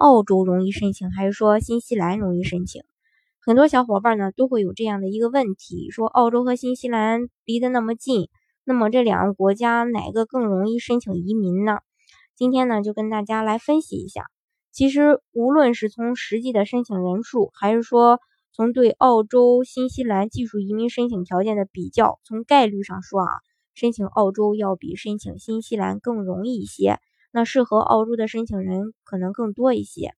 澳洲容易申请，还是说新西兰容易申请？很多小伙伴呢都会有这样的一个问题：说澳洲和新西兰离得那么近，那么这两个国家哪个更容易申请移民呢？今天呢就跟大家来分析一下。其实无论是从实际的申请人数，还是说从对澳洲、新西兰技术移民申请条件的比较，从概率上说啊，申请澳洲要比申请新西兰更容易一些。那适合澳洲的申请人可能更多一些，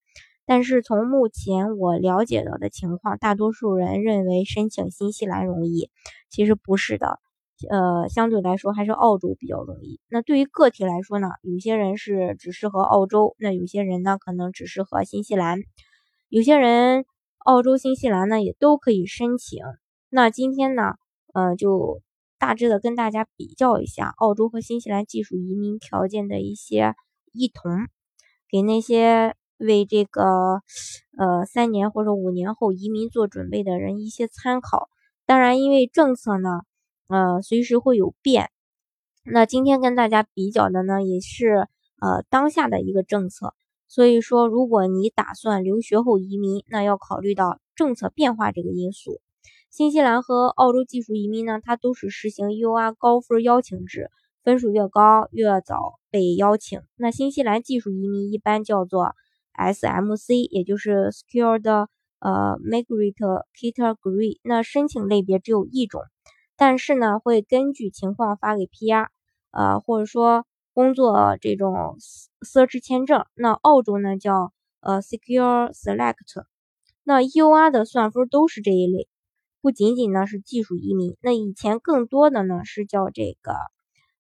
但是从目前我了解到的情况，大多数人认为申请新西兰容易，其实不是的，呃，相对来说还是澳洲比较容易。那对于个体来说呢，有些人是只适合澳洲，那有些人呢可能只适合新西兰，有些人澳洲、新西兰呢也都可以申请。那今天呢，呃，就。大致的跟大家比较一下澳洲和新西兰技术移民条件的一些异同，给那些为这个呃三年或者五年后移民做准备的人一些参考。当然，因为政策呢，呃，随时会有变。那今天跟大家比较的呢，也是呃当下的一个政策。所以说，如果你打算留学后移民，那要考虑到政策变化这个因素。新西兰和澳洲技术移民呢，它都是实行 U.R 高分邀请制，分数越高越早被邀请。那新西兰技术移民一般叫做 S.M.C，也就是 Skilled 呃 Migrant Category，那申请类别只有一种，但是呢会根据情况发给 P.R. 呃或者说工作这种 Search 签证。那澳洲呢叫呃 Secure Select，那 U.R 的算分都是这一类。不仅仅呢是技术移民，那以前更多的呢是叫这个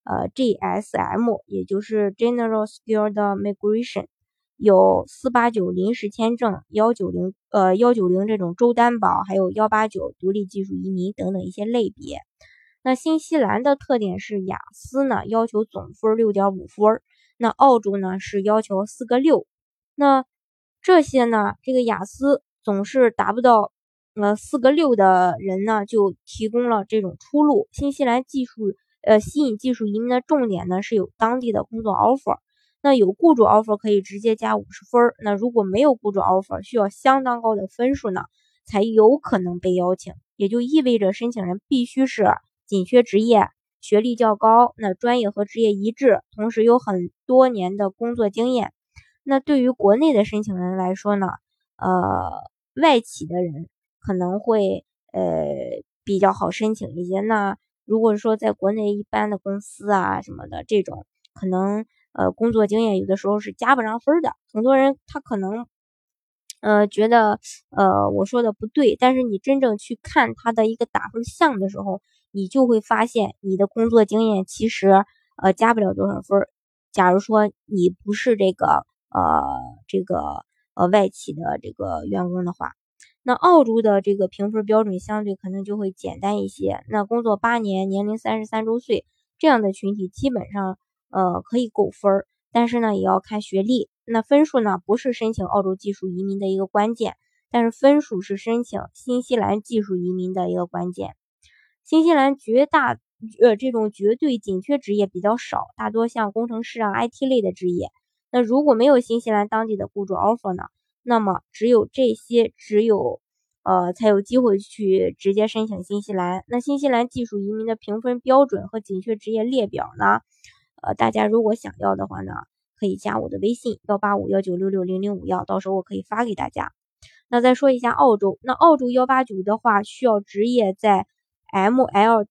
呃 GSM，也就是 General Skilled Migration，有四八九临时签证、幺九零呃幺九零这种州担保，还有幺八九独立技术移民等等一些类别。那新西兰的特点是雅思呢要求总分六点五分，那澳洲呢是要求四个六。那这些呢这个雅思总是达不到。呃，四个六的人呢，就提供了这种出路。新西兰技术，呃，吸引技术移民的重点呢，是有当地的工作 offer。那有雇主 offer 可以直接加五十分儿。那如果没有雇主 offer，需要相当高的分数呢，才有可能被邀请。也就意味着申请人必须是紧缺职业，学历较高，那专业和职业一致，同时有很多年的工作经验。那对于国内的申请人来说呢，呃，外企的人。可能会呃比较好申请一些。那如果说在国内一般的公司啊什么的这种，可能呃工作经验有的时候是加不上分的。很多人他可能呃觉得呃我说的不对，但是你真正去看他的一个打分项的时候，你就会发现你的工作经验其实呃加不了多少分。假如说你不是这个呃这个呃外企的这个员工的话。那澳洲的这个评分标准相对可能就会简单一些。那工作八年，年龄三十三周岁这样的群体，基本上呃可以够分儿。但是呢，也要看学历。那分数呢，不是申请澳洲技术移民的一个关键，但是分数是申请新西兰技术移民的一个关键。新西兰绝大呃这种绝对紧缺职业比较少，大多像工程师啊、IT 类的职业。那如果没有新西兰当地的雇主 offer 呢？那么只有这些，只有呃才有机会去直接申请新西兰。那新西兰技术移民的评分标准和紧缺职业列表呢？呃，大家如果想要的话呢，可以加我的微信幺八五幺九六六零零五幺，到时候我可以发给大家。那再说一下澳洲，那澳洲幺八九的话，需要职业在 MLTSSL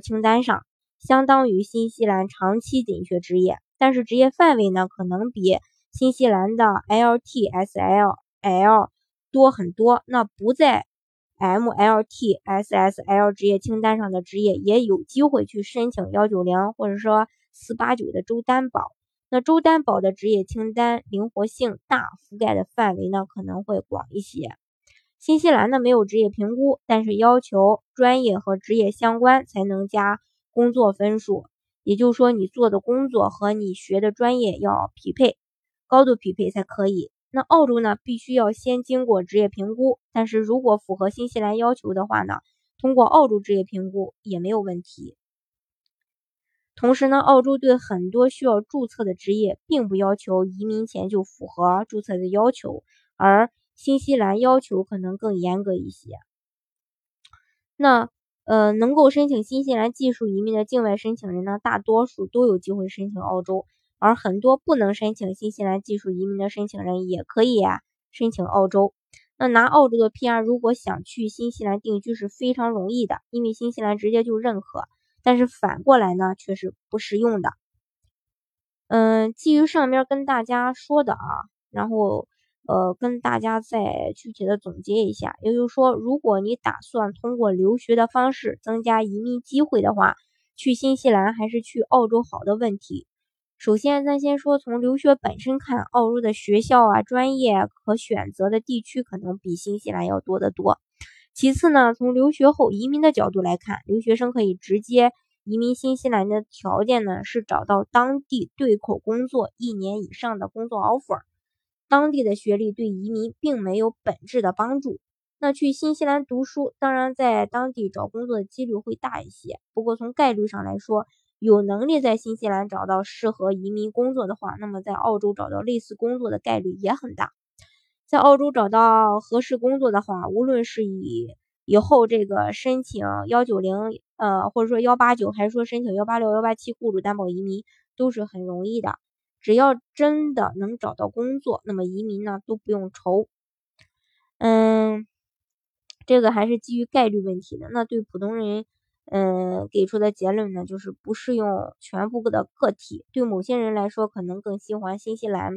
清单上，相当于新西兰长期紧缺职业，但是职业范围呢，可能比。新西兰的 LTSL L 多很多，那不在 MLTSSL 职业清单上的职业也有机会去申请幺九零或者说四八九的州担保。那州担保的职业清单灵活性大，覆盖的范围呢可能会广一些。新西兰呢没有职业评估，但是要求专业和职业相关才能加工作分数，也就是说你做的工作和你学的专业要匹配，高度匹配才可以。那澳洲呢必须要先经过职业评估，但是如果符合新西兰要求的话呢，通过澳洲职业评估也没有问题。同时呢，澳洲对很多需要注册的职业，并不要求移民前就符合注册的要求，而新西兰要求可能更严格一些。那呃，能够申请新西兰技术移民的境外申请人呢，大多数都有机会申请澳洲，而很多不能申请新西兰技术移民的申请人也可以啊申请澳洲。那拿澳洲的 PR，如果想去新西兰定居是非常容易的，因为新西兰直接就认可。但是反过来呢，却是不适用的。嗯，基于上面跟大家说的啊，然后呃，跟大家再具体的总结一下，也就是说，如果你打算通过留学的方式增加移民机会的话，去新西兰还是去澳洲好的问题。首先，咱先说从留学本身看，澳洲的学校啊、专业可选择的地区可能比新西兰要多得多。其次呢，从留学后移民的角度来看，留学生可以直接移民新西兰的条件呢是找到当地对口工作一年以上的工作 offer。当地的学历对移民并没有本质的帮助。那去新西兰读书，当然在当地找工作的几率会大一些。不过从概率上来说，有能力在新西兰找到适合移民工作的话，那么在澳洲找到类似工作的概率也很大。在澳洲找到合适工作的话，无论是以以后这个申请幺九零，呃，或者说幺八九，还是说申请幺八六、幺八七雇主担保移民，都是很容易的。只要真的能找到工作，那么移民呢都不用愁。嗯，这个还是基于概率问题的。那对普通人，嗯，给出的结论呢，就是不适用全部的个体。对某些人来说，可能更喜欢新西兰。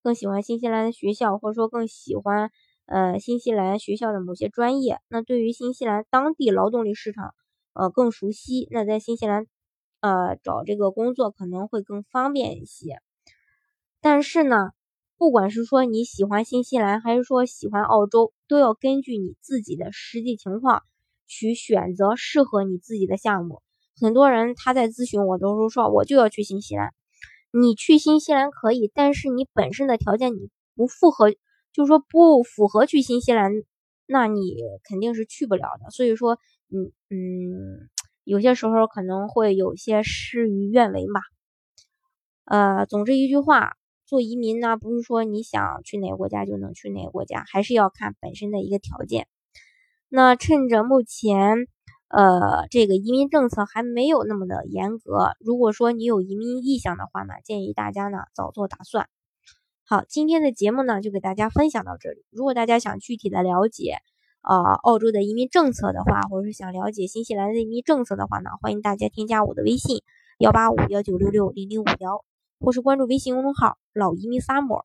更喜欢新西兰的学校，或者说更喜欢呃新西兰学校的某些专业。那对于新西兰当地劳动力市场，呃更熟悉，那在新西兰呃找这个工作可能会更方便一些。但是呢，不管是说你喜欢新西兰，还是说喜欢澳洲，都要根据你自己的实际情况去选择适合你自己的项目。很多人他在咨询我的时候说，我就要去新西兰。你去新西兰可以，但是你本身的条件你不符合，就说不符合去新西兰，那你肯定是去不了的。所以说，嗯嗯，有些时候可能会有些事与愿违吧。呃，总之一句话，做移民呢，不是说你想去哪个国家就能去哪个国家，还是要看本身的一个条件。那趁着目前。呃，这个移民政策还没有那么的严格。如果说你有移民意向的话呢，建议大家呢早做打算。好，今天的节目呢就给大家分享到这里。如果大家想具体的了解啊澳洲的移民政策的话，或者是想了解新西兰的移民政策的话呢，欢迎大家添加我的微信幺八五幺九六六零零五幺，或是关注微信公众号老移民 summer，